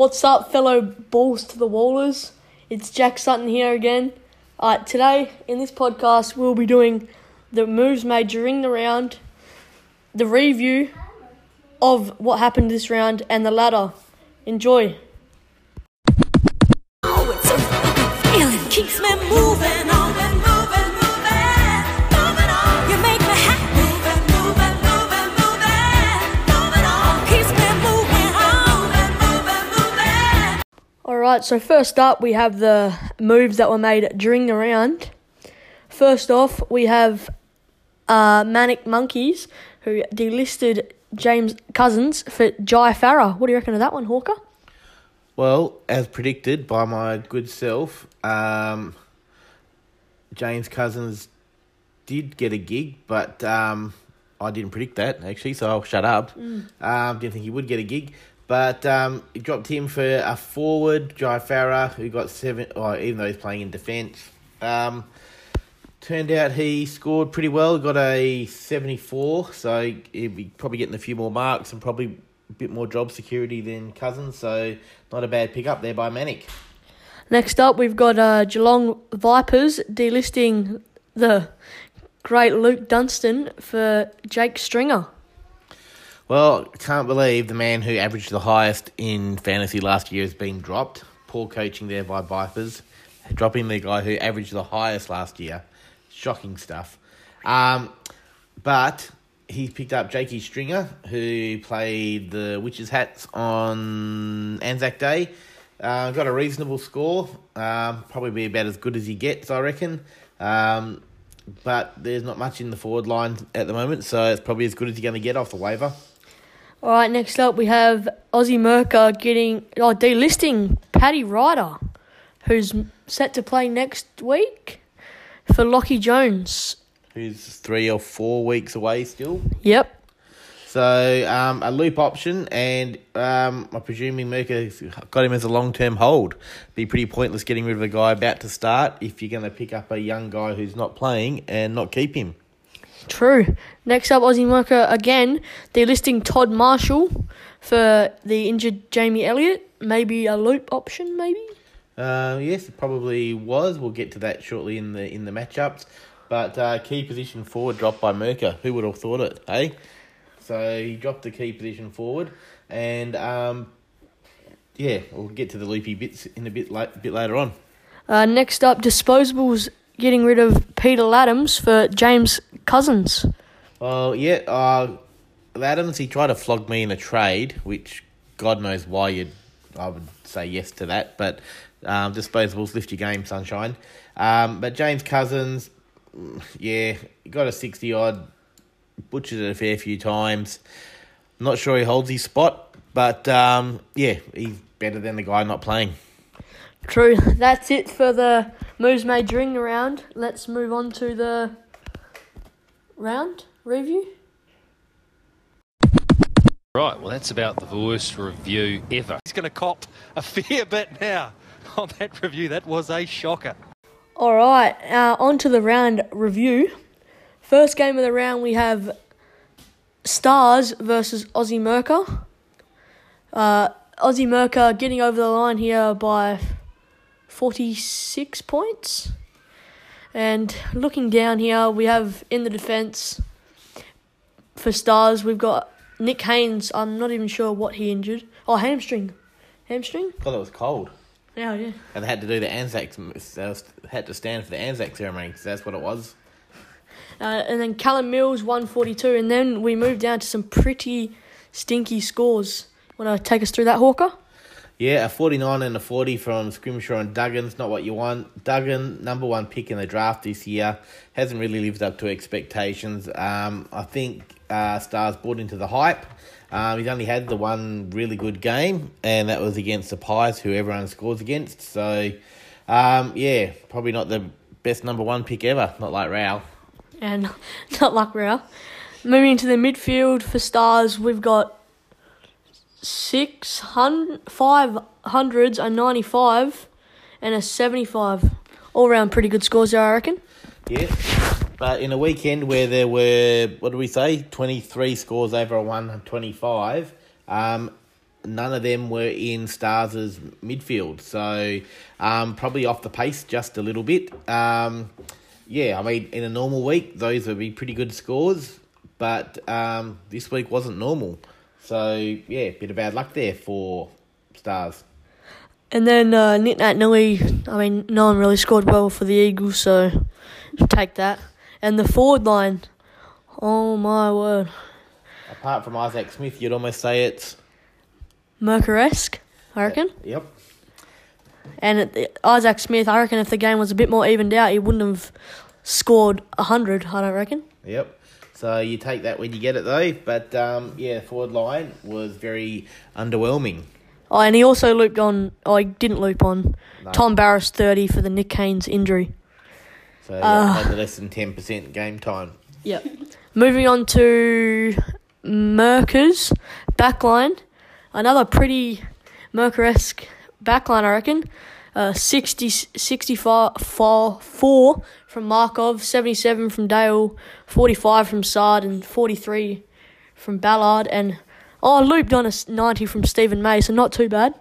What's up, fellow balls to the wallers? It's Jack Sutton here again. Alright, today in this podcast, we'll be doing the moves made during the round, the review of what happened this round, and the ladder. Enjoy. Oh, Alright, so first up, we have the moves that were made during the round. First off, we have uh, Manic Monkeys, who delisted James Cousins for Jai Farah. What do you reckon of that one, Hawker? Well, as predicted by my good self, um, James Cousins did get a gig, but um, I didn't predict that actually, so I'll shut up. Um, didn't think he would get a gig, but um, he dropped him for a forward, Jai Farah, who got seven. Oh, even though he's playing in defence, um, turned out he scored pretty well. Got a seventy-four, so he'll be probably getting a few more marks and probably a bit more job security than Cousins. So not a bad pick up there by Manic. Next up, we've got uh, Geelong Vipers delisting the great Luke Dunstan for Jake Stringer. Well, can't believe the man who averaged the highest in fantasy last year has been dropped. Poor coaching there by Vipers. Dropping the guy who averaged the highest last year. Shocking stuff. Um, but he picked up Jakey Stringer, who played the Witches Hats on Anzac Day. Uh, got a reasonable score. Um, probably be about as good as he gets, I reckon. Um, but there's not much in the forward line at the moment, so it's probably as good as you're going to get off the waiver. All right, next up, we have Aussie Merker getting oh, delisting Paddy Ryder, who's set to play next week for Lachie Jones. who's three or four weeks away still. Yep. So um, a loop option, and um, I'm presuming Merker's got him as a long term hold. Be pretty pointless getting rid of a guy about to start if you're going to pick up a young guy who's not playing and not keep him. True. Next up, Aussie Merker again They're listing Todd Marshall for the injured Jamie Elliott. Maybe a loop option, maybe. Uh, yes, it probably was. We'll get to that shortly in the in the matchups. But uh, key position forward dropped by Merker. Who would have thought it? Hey, so he dropped the key position forward, and um, yeah, we'll get to the loopy bits in a bit late, bit later on. Uh, next up, Disposables getting rid of Peter Ladhams for James Cousins. Well, yeah, uh, Adams, he tried to flog me in a trade, which God knows why you'd, I would say yes to that, but um, disposables lift your game, sunshine. Um, but James Cousins, mm, yeah, got a 60 odd, butchered it a fair few times. Not sure he holds his spot, but um, yeah, he's better than the guy not playing. True. That's it for the moves made during the round. Let's move on to the round review. Right, well, that's about the worst review ever. He's going to cop a fair bit now on that review. That was a shocker. All right, uh, on to the round review. First game of the round, we have Stars versus Aussie Merker. Uh, Aussie Merker getting over the line here by 46 points. And looking down here, we have in the defence for Stars, we've got Nick Haynes. I'm not even sure what he injured. Oh, hamstring. Hamstring? God, it was cold. Yeah, yeah. And they had to do the Anzac, they had to stand for the Anzac ceremony, 'cause that's what it was. Uh, and then Callum Mills, 142. And then we move down to some pretty stinky scores. Want to take us through that, Hawker? Yeah, a 49 and a 40 from Scrimshaw and Duggan's not what you want. Duggan, number one pick in the draft this year, hasn't really lived up to expectations. Um, I think uh, Stars bought into the hype. Um, he's only had the one really good game, and that was against the Pies, who everyone scores against. So, um, yeah, probably not the best number one pick ever, not like Rao. And not like Rao. Moving to the midfield for Stars, we've got six hundred, five hundreds, a 95, and a 75. All round pretty good scores there, I reckon. Yeah. But in a weekend where there were, what do we say, 23 scores over a 125, um, none of them were in Stars' midfield. So um, probably off the pace just a little bit. Um, yeah, I mean, in a normal week, those would be pretty good scores. But um, this week wasn't normal. So, yeah, bit of bad luck there for Stars. And then uh, Nit Nat Nui, I mean, no one really scored well for the Eagles, so take that. And the forward line, oh my word, Apart from Isaac Smith, you'd almost say it's. Mercuresque, I reckon. Yep. And it, Isaac Smith, I reckon if the game was a bit more evened out, he wouldn't have scored 100, I don't reckon. Yep. So you take that when you get it, though. But um, yeah, forward line was very underwhelming. Oh, and he also looped on, oh, he didn't loop on No. Tom Barris 30 for the Nick Kane's injury. So yeah, Ah. had less than ten percent game time. Yep. Moving on to Merkers backline. Another pretty Merker-esque backline, I reckon. Uh, 60, 65 four, four from Markov, 77 from Dale, 45 from Saad, and 43 from Ballard. And oh, looped on a 90 from Steven May, so not too bad.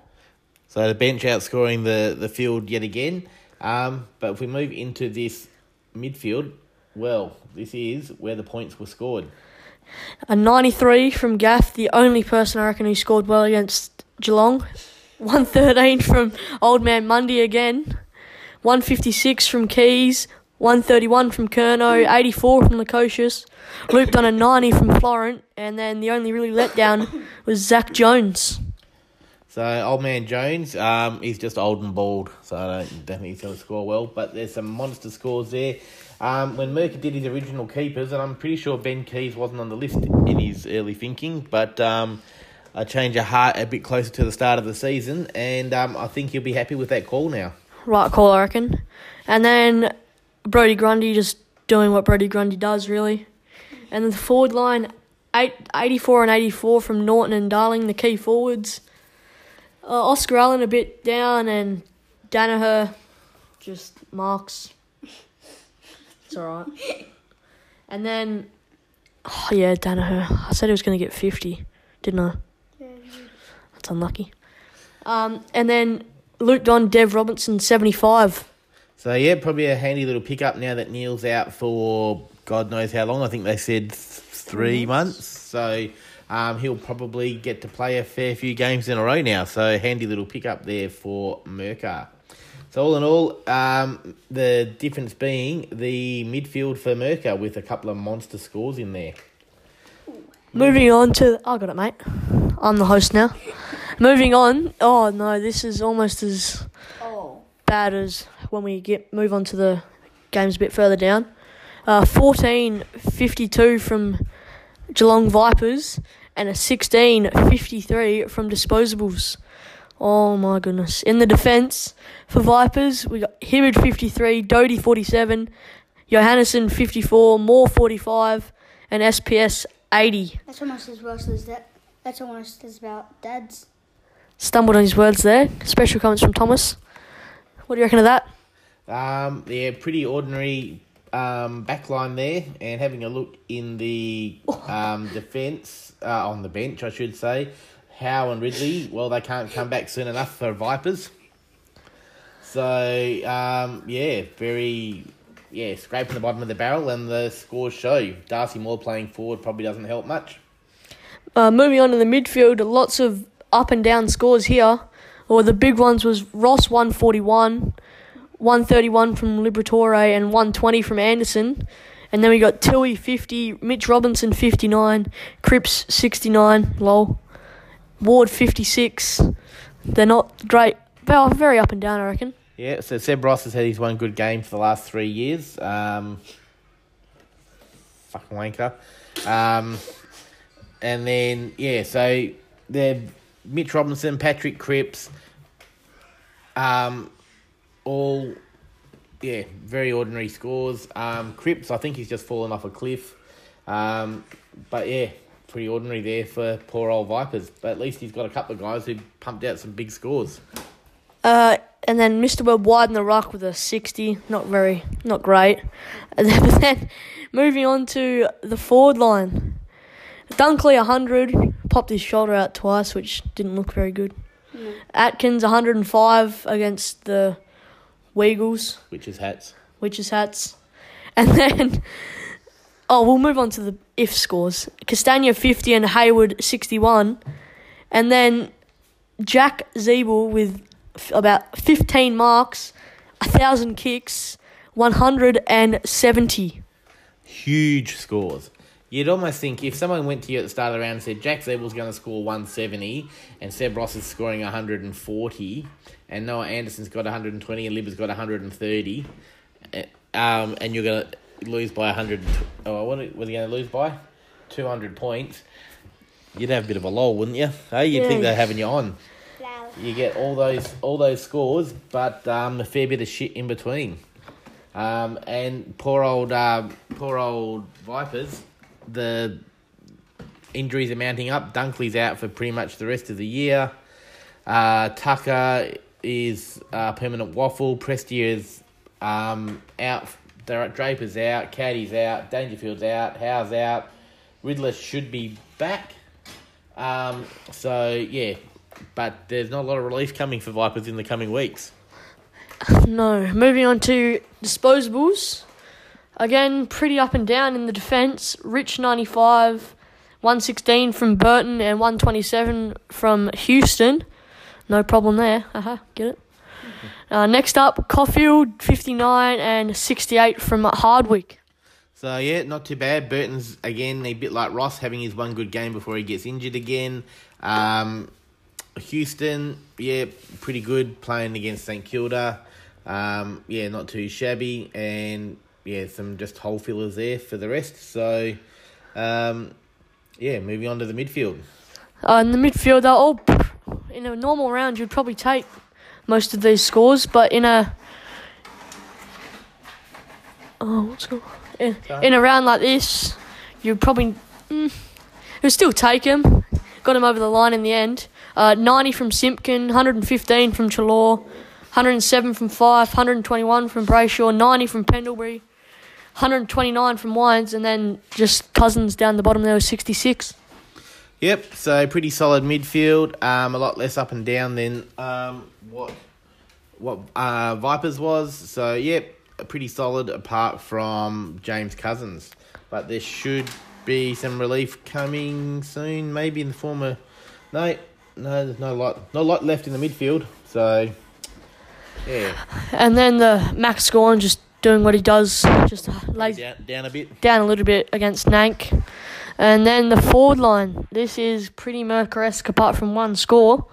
So the bench outscoring the, the field yet again. Um, but if we move into this midfield, well, this is where the points were scored. A 93 from Gaff, the only person I reckon who scored well against Geelong. 113 from Old Man Mundy again. 156 from Keays. 131 from Kerno. 84 from Lukosius. Looped on a 90 from Florent. And then the only really letdown was Zak Jones. So old man Jones, um, he's just old and bald, so I don't, don't think he's going to score well. But there's some monster scores there. Um, when Merker did his original keepers, and I'm pretty sure Ben Keays wasn't on the list in his early thinking, but um, a change of heart a bit closer to the start of the season, and um, I think he'll be happy with that call now. Right call, I reckon. And then Brodie Grundy just doing what Brodie Grundy does, really. And then the forward line, eight, 84 and 84 from Norton and Darling, the key forwards. Uh, Oscar Allen a bit down, and Daniher just marks. It's alright. And then, oh yeah, Daniher. I said he was going to get 50, didn't I? Yeah. That's unlucky. Um, and then Luke Don, Dev Robinson, 75. So yeah, probably a handy little pickup now that Neil's out for God knows how long. I think they said th- three months. So um, he'll probably get to play a fair few games in a row now. So handy little pickup there for Merker. So all in all, um, the difference being the midfield for Merker with a couple of monster scores in there. Moving on to. I got it, mate. I'm the host now. Moving on. Oh, no, this is almost as bad as when we get move on to the games a bit further down. Uh, 14 52 from Geelong Vipers and a 16 53 from Disposables. Oh my goodness. In the defence for Vipers, we got Hibbard 53, Doedee 47, Johannisen 54, Moore 45, and SPS 80. That's almost as worse as that. That's almost as about Dad's. Stumbled on his words there. Special comments from Thomas. What do you reckon of that? Um, yeah, pretty ordinary um, backline there, and having a look in the um, defence uh, on the bench, I should say. Howe and Ridley, well, they can't come back soon enough for Vipers. So um, yeah, very yeah, scraping the bottom of the barrel, and the scores show. Darcy Moore playing forward probably doesn't help much. Uh, moving on to the midfield, lots of up and down scores here. Or the big ones was Ross 141, 131 from Liberatore, and 120 from Anderson. And then we got Tui 50, Mitch Robinson 59, Cripps 69, lol. Ward 56. They're not great. They're very up and down, I reckon. Yeah, so Seb Ross has had his one good game for the last three years. Um, fucking wanker. Um, and then, yeah, so they're Mitch Robinson, Patrick Cripps, um, all, yeah, very ordinary scores. Um, Cripps, I think he's just fallen off a cliff. Um, but yeah, pretty ordinary there for poor old Vipers. But at least he's got a couple of guys who pumped out some big scores. Uh, and then Mr. Webb wide in the rock with a 60. Not very, not great. And then, but then moving on to the forward line. Dunkley 100, popped his shoulder out twice, which didn't look very good. Atkins 105 against the Weagles, Which is hats. Witches hats. And then, oh, we'll move on to the if scores. Castagna 50 and Hayward 61. And then Jack Ziebell with f- about 15 marks, 1,000 kicks, 170. Huge scores. You'd almost think if someone went to you at the start of the round and said Jack Ziebell's going to score 170 and Seb Ross is scoring 140 and Noah Anderson's got 120 and Libba's got 130 uh, um, and you're going to lose by 100. Oh, what are, what you going to lose by? 200 points. You'd have a bit of a lull, wouldn't you? Hey, you'd think they're having you on. You get all those all those scores, but um, a fair bit of shit in between. Um, and poor old um, poor old Vipers, the injuries are mounting up. Dunkley's out for pretty much the rest of the year. Uh, Tucker is a permanent waffle. Prestia's um, out. Draper's out. Caddy's out. Dangerfield's out. Howe's out. Riddler should be back. Um, so yeah, but there's not a lot of relief coming for Vipers in the coming weeks. No. Moving on to disposables. Again, pretty up and down in the defence. Rich 95, 116 from Burton, and 127 from Houston. No problem there. Haha, get it? Uh, next up, Caulfield 59 and 68 from Hardwick. So yeah, not too bad. Burton's again a bit like Ross, having his one good game before he gets injured again. Um, Houston, yeah, pretty good playing against St Kilda. Um, yeah, not too shabby, and yeah, some just hole fillers there for the rest. So, um, yeah, moving on to the midfield. Uh, in the midfield, they're all in a normal round. You'd probably take most of these scores, but in a oh, what's going in, in a round like this, you'd probably mm, you'd still take him. Got him over the line in the end. Uh, 90 from Simpkin, 115 from Chalor, 107 from Fyfe, 121 from Brayshaw, 90 from Pendlebury, 129 from Wines, and then just Cousins down the bottom there was 66. Yep, so pretty solid midfield. Um, a lot less up and down than um, what what uh, Vipers was. So yep, pretty solid apart from James Cousins. But there should be some relief coming soon, maybe in the form of no, no, there's no lot, no lot left in the midfield. So yeah, And then the Max Gawn just doing what he does, just lays down, down a bit. down a little bit against Nank. And then the forward line. This is pretty Mercuresque apart from one score.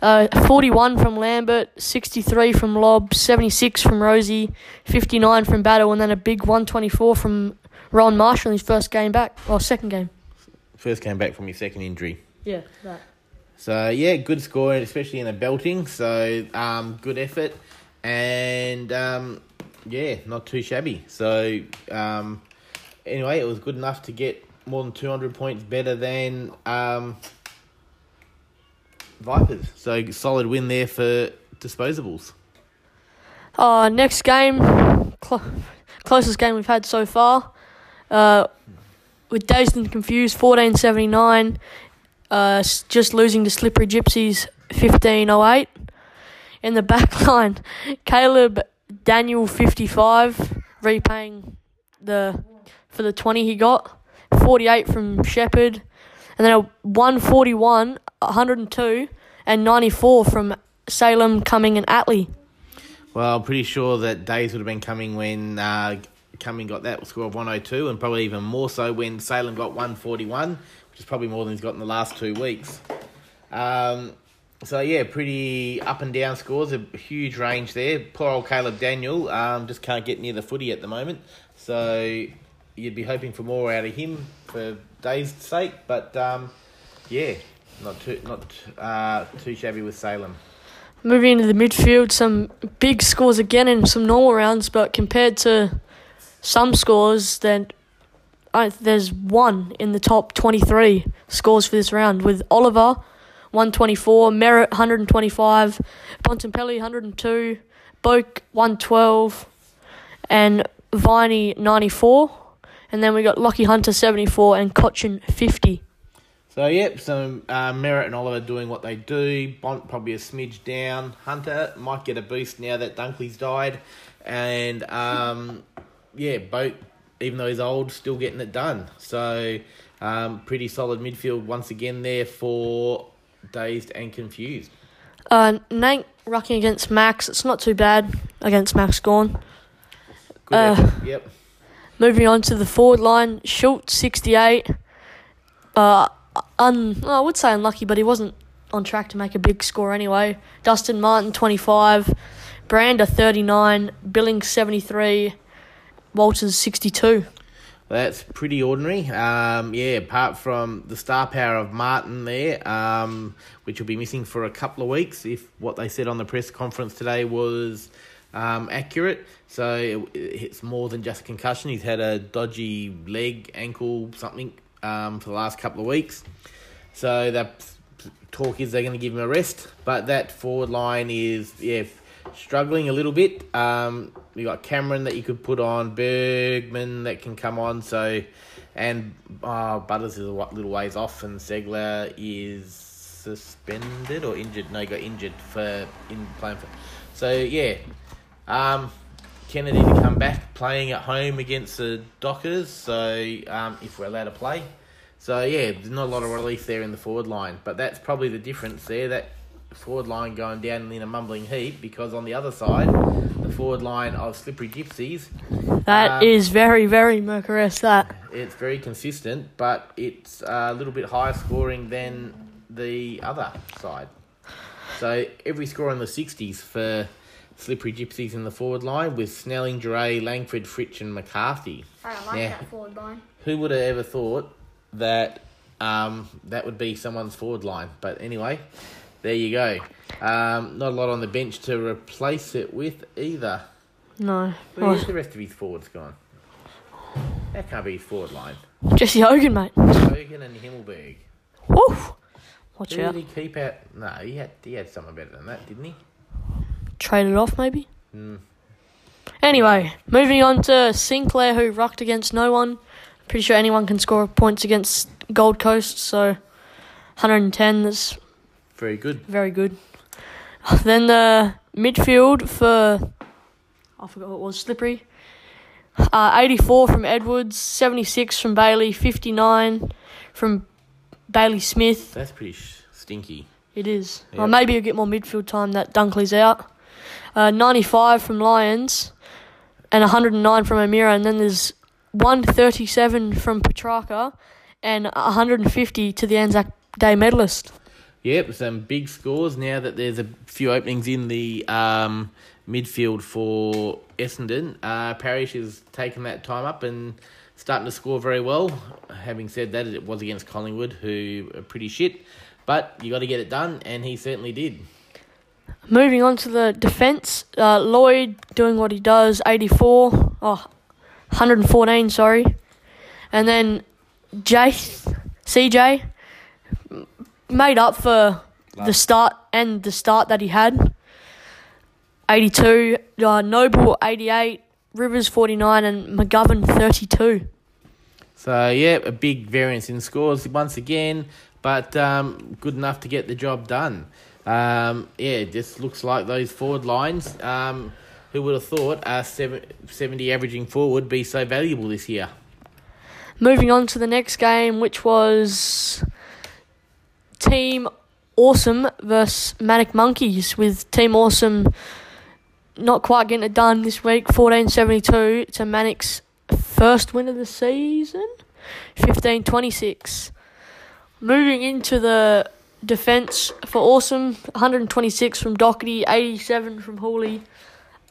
Uh, 41 from Lambert, 63 from Lobb, 76 from Rosie, 59 from Battle, and then a big 124 from Ron Marshall in his first game back, or second game. First came back from his second injury. Yeah, that. So yeah, good score, especially in a belting. So um, good effort, and um, yeah, not too shabby. So um, anyway, it was good enough to get more than two hundred points better than um, Vipers. So solid win there for disposables. Uh, next game, cl- closest game we've had so far. Uh, with Dazed and Confused, 1479. Uh, just losing to Slippery Gypsies, 1508. In the back line, Caleb Daniel, 55, repaying the for the 20 he got. 48 from Shepherd. And then a 141, 102, and 94 from Salem, Cumming, and Atley. Well, I'm pretty sure that days would have been coming when uh, Cumming got that score of 102, and probably even more so when Salem got 141, which is probably more than he's got in the last two weeks. Um, so, yeah, pretty up and down scores, a huge range there. Poor old Caleb Daniel um, just can't get near the footy at the moment. So, you'd be hoping for more out of him for days' sake, but um, yeah, not too, not uh, too shabby with Salem. Moving into the midfield, some big scores again in some normal rounds, but compared to some scores, then I, there's one in the top 23 scores for this round with Oliver 124, Merrett 125, Bontempelli 102, Boak 112, and Viney 94. And then we got Lucky Hunter 74 and Cochin 50. So yep, so uh, Merrett and Oliver doing what they do. Bont probably a smidge down. Hunter might get a boost now that Dunkley's died, and um, yeah, Boat even though he's old, still getting it done. So um, pretty solid midfield once again there for dazed and confused. Uh, Nate rocking against Max. It's not too bad against Max Gawn. Good Uh. Yep. Moving on to the forward line, Schultz, 68. Uh, un, I would say unlucky, but he wasn't on track to make a big score anyway. Dustin Martin, 25. Brander, 39. Billings, 73. Walters, 62. That's pretty ordinary. Um, yeah, apart from the star power of Martin there, um, which will be missing for a couple of weeks if what they said on the press conference today was um, accurate. So it, it's more than just concussion. He's had a dodgy leg, ankle, something um, for the last couple of weeks. So the talk is they're going to give him a rest, but that forward line is yeah struggling a little bit. Um, you got Cameron that you could put on, Bergman that can come on. So, and uh, Butters is a little ways off, and Segler is suspended or injured. No, got injured for in playing for. So yeah, um, Kennedy to come back playing at home against the Dockers. So um, if we're allowed to play. So yeah, there's not a lot of relief there in the forward line, but that's probably the difference there. That forward line going down in a mumbling heap because on the other side, the forward line of Slippery Gypsies, That is Um, very, very Mercury. That. it's very consistent, but it's a little bit higher scoring than the other side. So every score in the 60s for Slippery Gypsies in the forward line with Snelling, Duray, Langford, Fritch, and McCarthy. I don't like Yeah. that forward line. Who would have ever thought that um, that would be someone's forward line? But anyway, there you go. Um, not a lot on the bench to replace it with either. No. Where's the rest of his forwards gone? That can't be his forward line. Jesse Hogan, mate. Hogan and Himmelberg. Woo! Watch Who out. did he keep out? No, he had he had someone better than that, didn't he? Traded off, maybe? Hmm. Anyway, moving on to Sinclair, who rucked against no one. Pretty sure anyone can score points against Gold Coast, so 110 is Very good. very good. Then the midfield for, I forgot what it was, Slippery. Uh, 84 from Edwards, 76 from Bailey, 59 from Bailey Smith. That's pretty sh- stinky. It is. Yep. Well, maybe you'll get more midfield time that Dunkley's out. Uh, 95 from Lyons and 109 from O'Meara. And then there's 137 from Petrarca and 150 to the Anzac Day medalist. Yep, some big scores now that there's a few openings in the um, midfield for Essendon. Uh, Parrish has taken that time up and starting to score very well. Having said that, it was against Collingwood, who are pretty shit, but you got to get it done, and he certainly did. Moving on to the defence, uh, Lloyd doing what he does, 84, oh, 114, sorry. And then Jace, CJ, made up for the start and the start that he had. 82, uh, Noble, 88, Rivers, 49, and McGovern, 32. So yeah, a big variance in scores once again, but um, good enough to get the job done. Um, yeah, it just looks like those forward lines. Um, who would have thought a seven- 70 averaging forward would be so valuable this year? Moving on to the next game, which was Team Awesome versus Manic Monkeys, with Team Awesome not quite getting it done this week, 1472 to Manic's first win of the season, 1526. Moving into the defence for Awesome, 126 from Doherty, 87 from Hawley,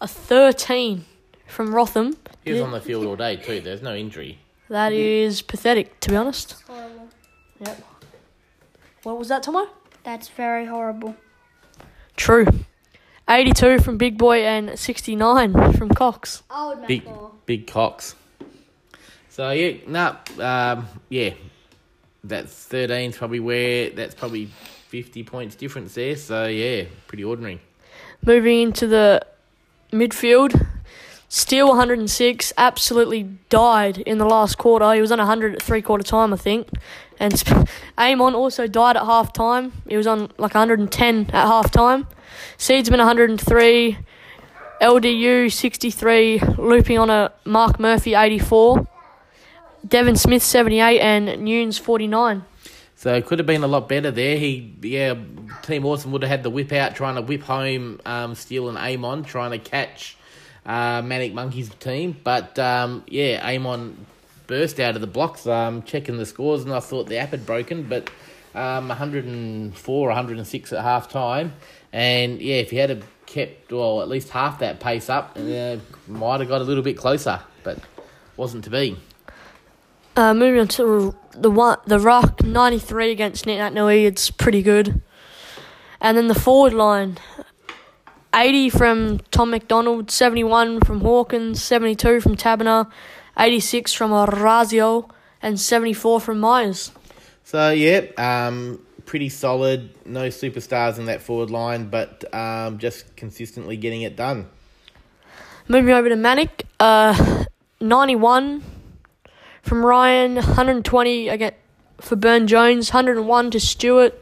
a 13 from Rotham. He was on the field all day too. There's no injury. That is pathetic, to be honest. Horrible. Yep. What was that, Tomo? That's very horrible. True. 82 from Big Boy and 69 from Cox. I would make Big, more. big cocks. So yeah, nah, um, yeah, that's 13's probably where that's probably 50 points difference there. So yeah, pretty ordinary. Moving into the midfield, Steele 106, absolutely died in the last quarter. He was on 100 at three quarter time, I think. And Sp- Amon also died at half time. He was on like 110 at half time. Seedsman 103, LDU 63, looping on a Mark Murphy 84, Devon Smith 78, and Nunes 49. So it could have been a lot better there. He, yeah, Team Awesome would have had the whip out, trying to whip home um, Steele and Amon, trying to catch uh, Manic Monkey's team. But um, yeah, Amon burst out of the blocks, um, checking the scores, and I thought the app had broken, but um, 104, 106 at half time. And yeah, if he had kept, well, at least half that pace up, uh, might have got a little bit closer, but wasn't to be. Uh, moving on to the one, the Rock 93 against Nat Nui, it's pretty good. And then the forward line 80 from Tom McDonald, 71 from Hawkins, 72 from Taberner, 86 from Orazio, and 74 from Myers. So yeah, um, pretty solid. No superstars in that forward line, but um, just consistently getting it done. Moving over to Manic, uh, 91 from Ryan, 120 again for Burn Jones, 101 to Stewart,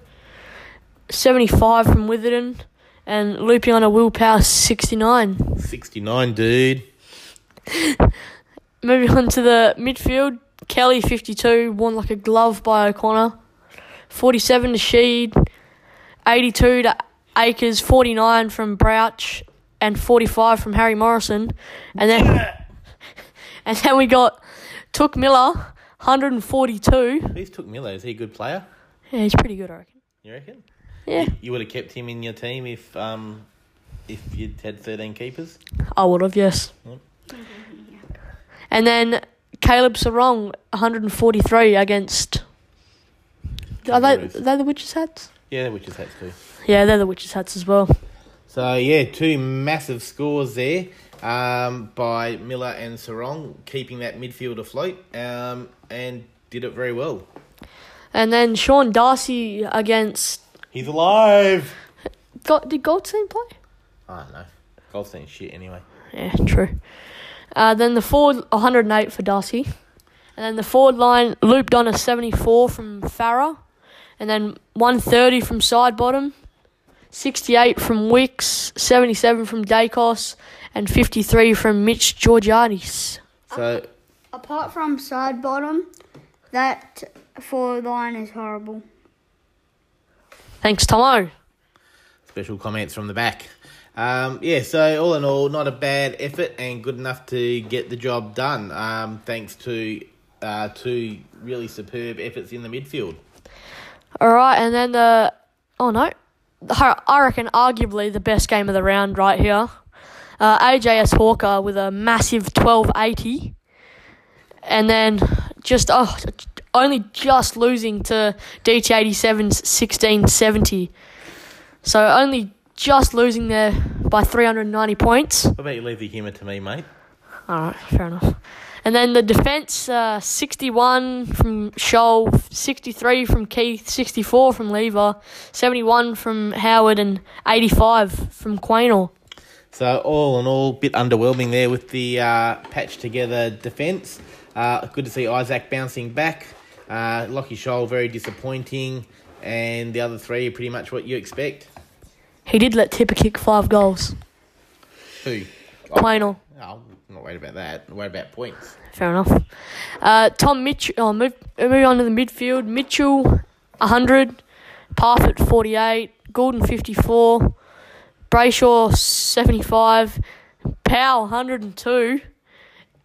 75 from Witherden, and looping on a willpower 69. Sixty nine, dude. Moving on to the midfield, Kelly 52, won like a glove by O'Connor, 47 to Sheed, 82 to Akers, 49 from Brouch, and 45 from Harry Morrison, and then and then we got Touk Miller, 142. Who's Touk Miller? Is he a good player? Yeah, he's pretty good, I reckon. You reckon? Yeah, You would have kept him in your team if um if you'd had thirteen keepers. I would have, yes. Yep. And then Caleb Serong, 143 against. Are they, are they the Witches' hats? Yeah, which is hats too. Yeah, they're the Witches' hats as well. So yeah, two massive scores there um, by Miller and Sarong, keeping that midfield afloat, um, and did it very well. And then Sean Darcy against. He's alive. Got, did Goldstein play? I don't know. Goldstein's shit anyway. Yeah, true. Uh, then the forward, 108 for Darcy. And then the forward line looped on a 74 from Farah. And then 130 from Sidebottom. 68 from Wicks. 77 from Daicos. And 53 from Mitch Georgiades. So Apart from Sidebottom, that forward line is horrible. Thanks, Tomo. special comments from the back. Um, yeah, so all in all, not a bad effort and good enough to get the job done. Um, thanks to uh, two really superb efforts in the midfield. All right, and then the oh no, I reckon arguably the best game of the round right here. Uh, AJS Hawker with a massive twelve eighty, and then just oh only just losing to DT 87's sixteen seventy, so only just losing there by three hundred ninety points. What about you leave the humour to me, mate? All right, fair enough. And then the defense, uh, 61 from Sholl, 63 from Keith, 64 from Lever, 71 from Howard, and 85 from Quaynor. So all in all, bit underwhelming there with the uh, patch together defence. Uh, good to see Isaac bouncing back. Uh, Lachie Sholl very disappointing, and the other three are pretty much what you expect. He did let Tipper kick five goals. Who? Quaynor. Oh, I'm not worried about that. I'm worried about points. Fair enough. Uh, Tom Mitchell, oh, move, moving on to the midfield. Mitchell, 100. Parfitt, 48. Gordon, 54. Brayshaw, 75. Powell, 102.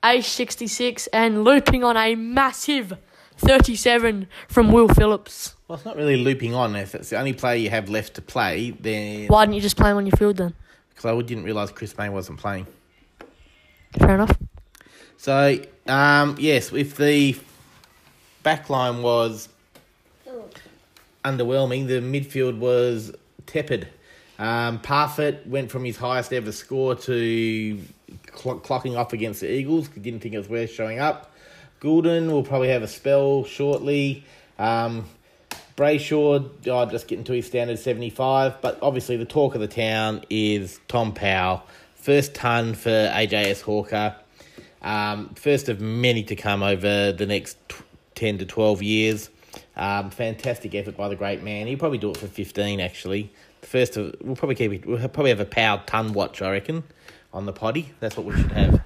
Ace, 66. And looping on a massive 37 from Will Phillips. Well, it's not really looping on. If it's the only player you have left to play, then Why didn't you just play him on your field then? because I didn't realise Chris May wasn't playing. Fair enough. So, um, yes, if the backline was underwhelming, the midfield was tepid. Um, Parfitt went from his highest ever score to cl- clocking off against the Eagles. Didn't think it was worth showing up. Goulden will probably have a spell shortly. Um, Brayshaw, oh, just getting to his standard 75. But obviously, the talk of the town is Tom Powell, First ton for AJS Hawker. Um, first of many to come over the next t- 10 to 12 years. Um, fantastic effort by the great man. He'll probably do it for 15, actually. The first of, we'll probably keep we'll probably have a powered ton watch, I reckon, on the potty. That's what we should have.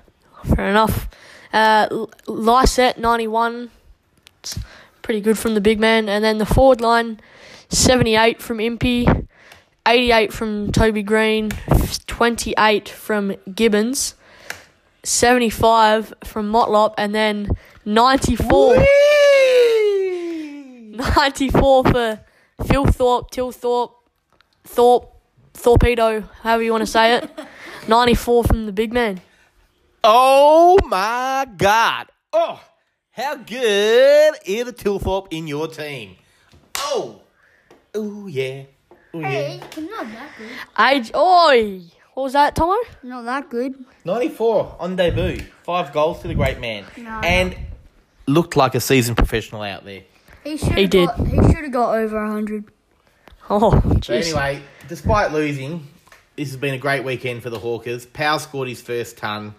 Fair enough. Uh, L- Lycett, 91. It's pretty good from the big man. And then the forward line, 78 from Impey, 88 from Toby Greene, 28 from Gibbons, 75 from Motlop, and then 94. 94 for Phil Thorpe, Till Thorpe, Thorpe, Torpedo, however you want to say it. 94 from the big man. Oh my God! Oh, how good is a Tilthorpe in your team? Oh, oh yeah, oh yeah. Hey, not that good. Age, oi! What was that, Tomo? Not that good. Ninety-four on debut, five goals to the great man, No. and looked like a seasoned professional out there. He should. He did. Got, he should have got over hundred. Oh, So jeez. anyway, despite losing, this has been a great weekend for the Hawkers. Powell scored his first ton.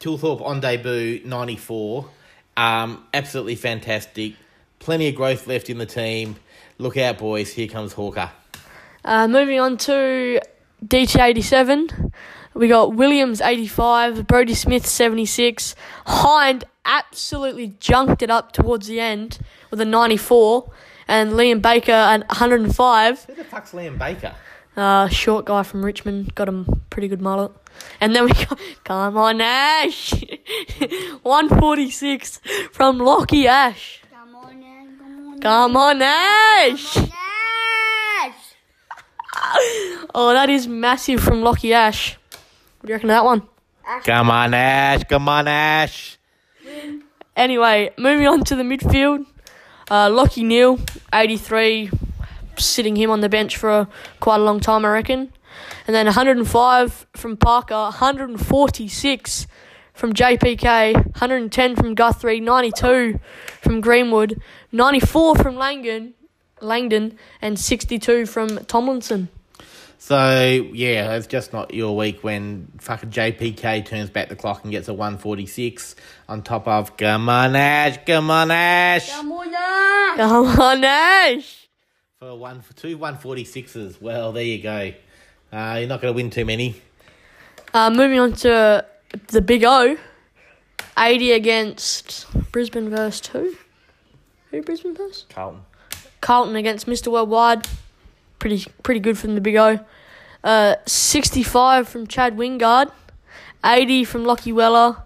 Tilthorpe on debut, 94. Um, absolutely fantastic. Plenty of growth left in the team. Look out, boys. Here comes Hawker. Uh, moving on to DT87. We got Williams 85, Brodie Smith 76. Hind absolutely junked it up towards the end with a 94. And Liam Baker at 105. Who the fuck's Liam Baker? Uh, short guy from Richmond, got him pretty good mullet. And then we got, come on, Ash! 146 from Lachie Ash. Come on, Ash. Come on. Come on, Ash! Ash. Oh, that is massive from Lachie Ash. What do you reckon of that one? Come on, Ash. Come on, Ash. Anyway, moving on to the midfield. Uh, Lachie Neale, 83, sitting him on the bench for a, quite a long time, I reckon. And then 105 from Parker, 146 from JPK, 110 from Guthrie, 92 from Greenwood, 94 from Langdon, Langdon, and 62 from Tomlinson. So, yeah, it's just not your week when fucking JPK turns back the clock and gets a 146 on top of Come on, Ash. Come on, Ash. Come on, Ash. Come on, Ash! For one for two 146s. Well, there you go. Uh, you're not going to win too many. Uh, moving on to the Big O. 80 against Brisbane versus who? Who Brisbane versus? Carlton. Carlton against Mr. Worldwide. Pretty pretty good from the Big O. Uh, 65 from Chad Wingard. 80 from Lachie Weller.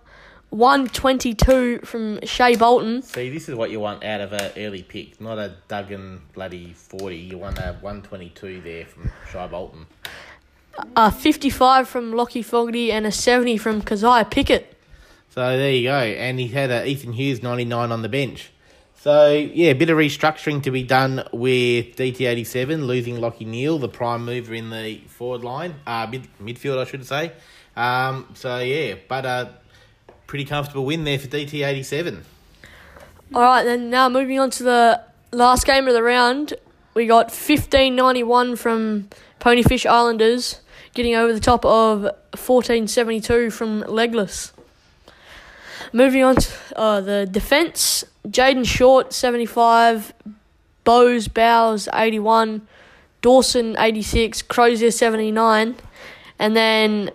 122 from Shai Bolton. See, this is what you want out of an early pick, not a Duggan bloody 40. You want a 122 there from Shai Bolton. A 55 from Lachie Fogarty and a 70 from Kysaiah Pickett. So there you go. And he had a Ethan Hughes 99 on the bench. So, yeah, a bit of restructuring to be done with DT87, losing Lachie Neale, the prime mover in the forward line, uh, mid, midfield, I should say. Um, so, yeah, but a pretty comfortable win there for DT87. All right, then now moving on to the last game of the round, we got 1591 from Ponyfish Islanders, getting over the top of 1472 from Legless. Moving on to uh, the defence, Jayden Short 75, Bose Bowes 81, Dawson 86, Crozier 79, and then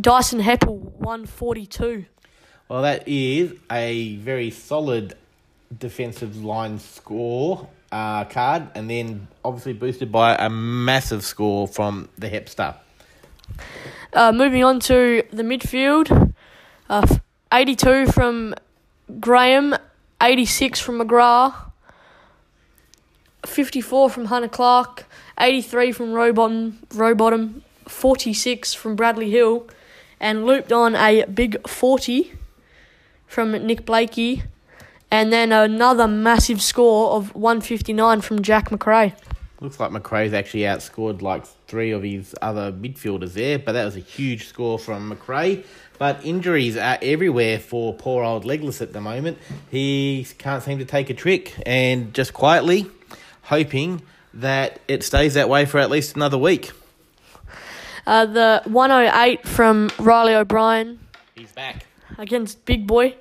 Dyson Heppell 142. Well, that is a very solid defensive line score uh, card, and then obviously boosted by a massive score from the Hepster. Uh, moving on to the midfield, uh, 82 from Graham, 86 from McGrath, 54 from Hunter Clark, 83 from Rowbottom, Rowbottom 46 from Bradley Hill, and looped on a big 40 from Nick Blakey, and then another massive score of 159 from Jack Macrae. Looks like Macrae's actually outscored like three of his other midfielders there, but that was a huge score from Macrae. But injuries are everywhere for poor old Legless at the moment. He can't seem to take a trick, and just quietly hoping that it stays that way for at least another week. Uh, the 108 from Reilly O'Brien He's back. Against Big Boy.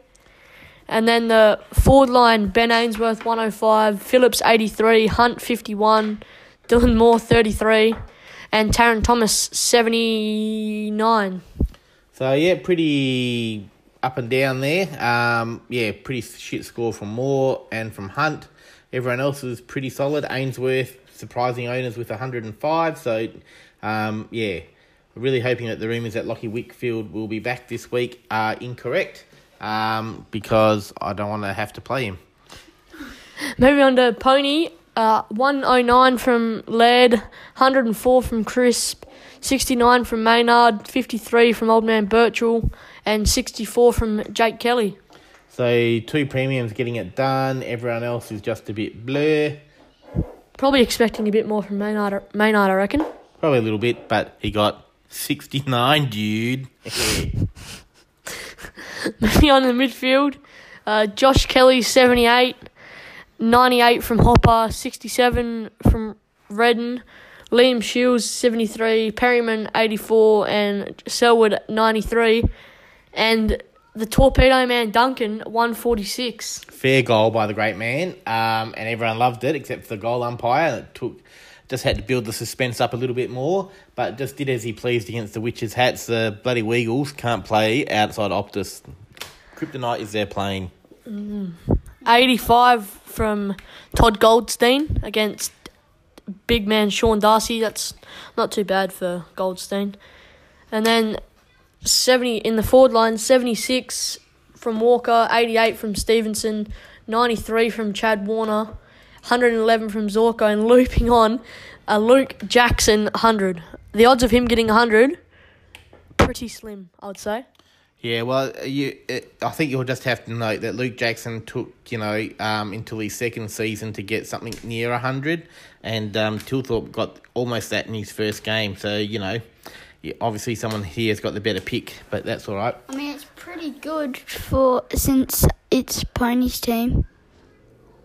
And then the forward line, Ben Ainsworth 105, Phillips 83, Hunt 51, Dylan Moore 33, and Tarryn Thomas 79. So yeah, pretty up and down there. Um, yeah, pretty shit score from Moore and from Hunt. Everyone else was pretty solid. Ainsworth surprising owners with 105. So um, yeah, really hoping that the rumours that Lachie Whitfield will be back this week are incorrect. Um, because I don't want to have to play him. Moving on to Pony, uh, 109 from Laird, 104 from Crisp, 69 from Maynard, 53 from Old Man Birchall, and 64 from Jake Kelly. So two premiums getting it done. Everyone else is just a bit blur. Probably expecting a bit more from Maynard, Maynard I reckon. Probably a little bit, but he got 69, dude. Moving on to the midfield, uh, Josh Kelly, 78, 98 from Hopper, 67 from Redden, Liam Shields, 73, Perryman, 84, and Selwood, 93, and the Torpedo Man, Duncan, 146. Fair goal by the great man, um, and everyone loved it except for the goal umpire. It took just had to build the suspense up a little bit more, but just did as he pleased against the Witches' hats. The bloody Weagles can't play outside Optus. Kryptonite is their plane. Mm. 85 from Todd Goldstein against big man Sean Darcy. That's not too bad for Goldstein. And then 70 in the forward line, 76 from Walker, 88 from Stephenson, 93 from Chad Warner, 111 from Zorko, and looping on, a Luke Jackson, 100. The odds of him getting 100, pretty slim, I would say. Yeah, well, you, it, I think you'll just have to note that Luke Jackson took, you know, um, until his second season to get something near 100, and um, Thilthorpe got almost that in his first game. So, you know, obviously someone here has got the better pick, but that's all right. I mean, it's pretty good for since it's Pony's team.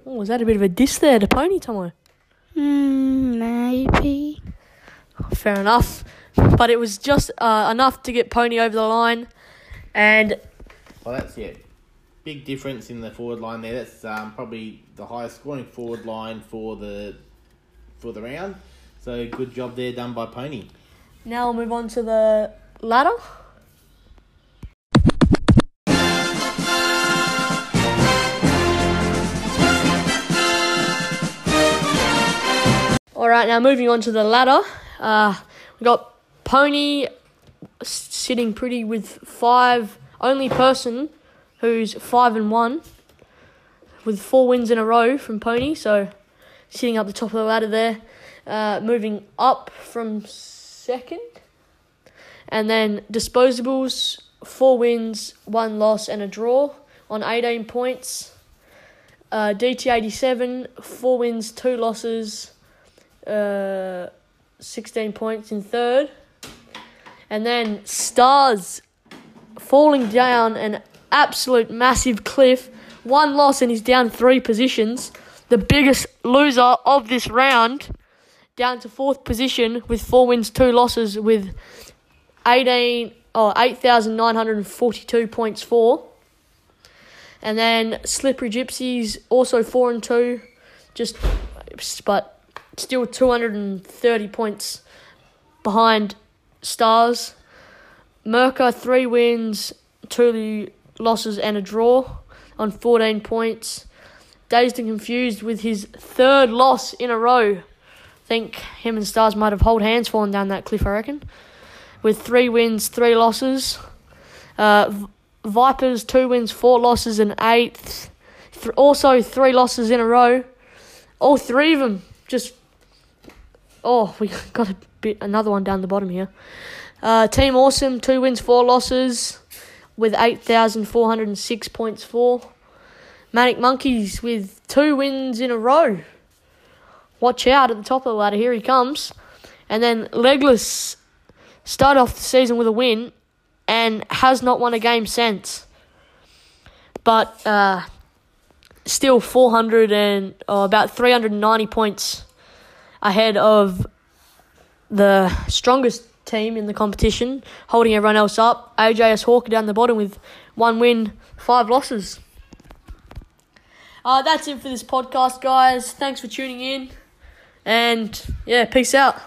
Oh, was that a bit of a diss there to Pony Tomo? Hmm, maybe. Fair enough. But it was just uh, enough to get Pony over the line. And Well, that's it. Big difference in the forward line there. That's um, probably the highest scoring forward line for the for the round. So good job there done by Pony. now we'll move on to the ladder. Right, now moving on to the ladder. Uh, we got Pony sitting pretty with five. Only person who's five and one, with four wins in a row from Pony. So sitting up the top of the ladder there. Uh, moving up from second, and then disposables four wins, one loss, and a draw on eighteen points. Uh, DT eighty seven four wins, two losses uh, 16 points in third. And then Stars falling down an absolute massive cliff. One loss and he's down three positions. The biggest loser of this round, down to fourth position with four wins, two losses, with 18 oh, 8,942 points for. And then Slippery Gypsies also four and two, just but still 230 points behind Stars. Merca, three wins, two losses, and a draw on 14 points. Dazed and confused with his third loss in a row. think him and Stars might have hold hands falling down that cliff, I reckon. With three wins, three losses. Uh, Vipers, two wins, four losses, and eighth. Th- also, three losses in a row. All three of them just Oh, we got a bit another one down the bottom here. Uh, Team Awesome, two wins, four losses, with eight thousand four hundred and six points for. Manic Monkeys with two wins in a row. Watch out at the top of the ladder. Here he comes, and then Legless started off the season with a win, and has not won a game since. But uh, still four hundred and oh, about three hundred and ninety points ahead of the strongest team in the competition, holding everyone else up. AJS Hawker down the bottom with one win, five losses. Uh, that's it for this podcast, guys. Thanks for tuning in. And yeah, peace out.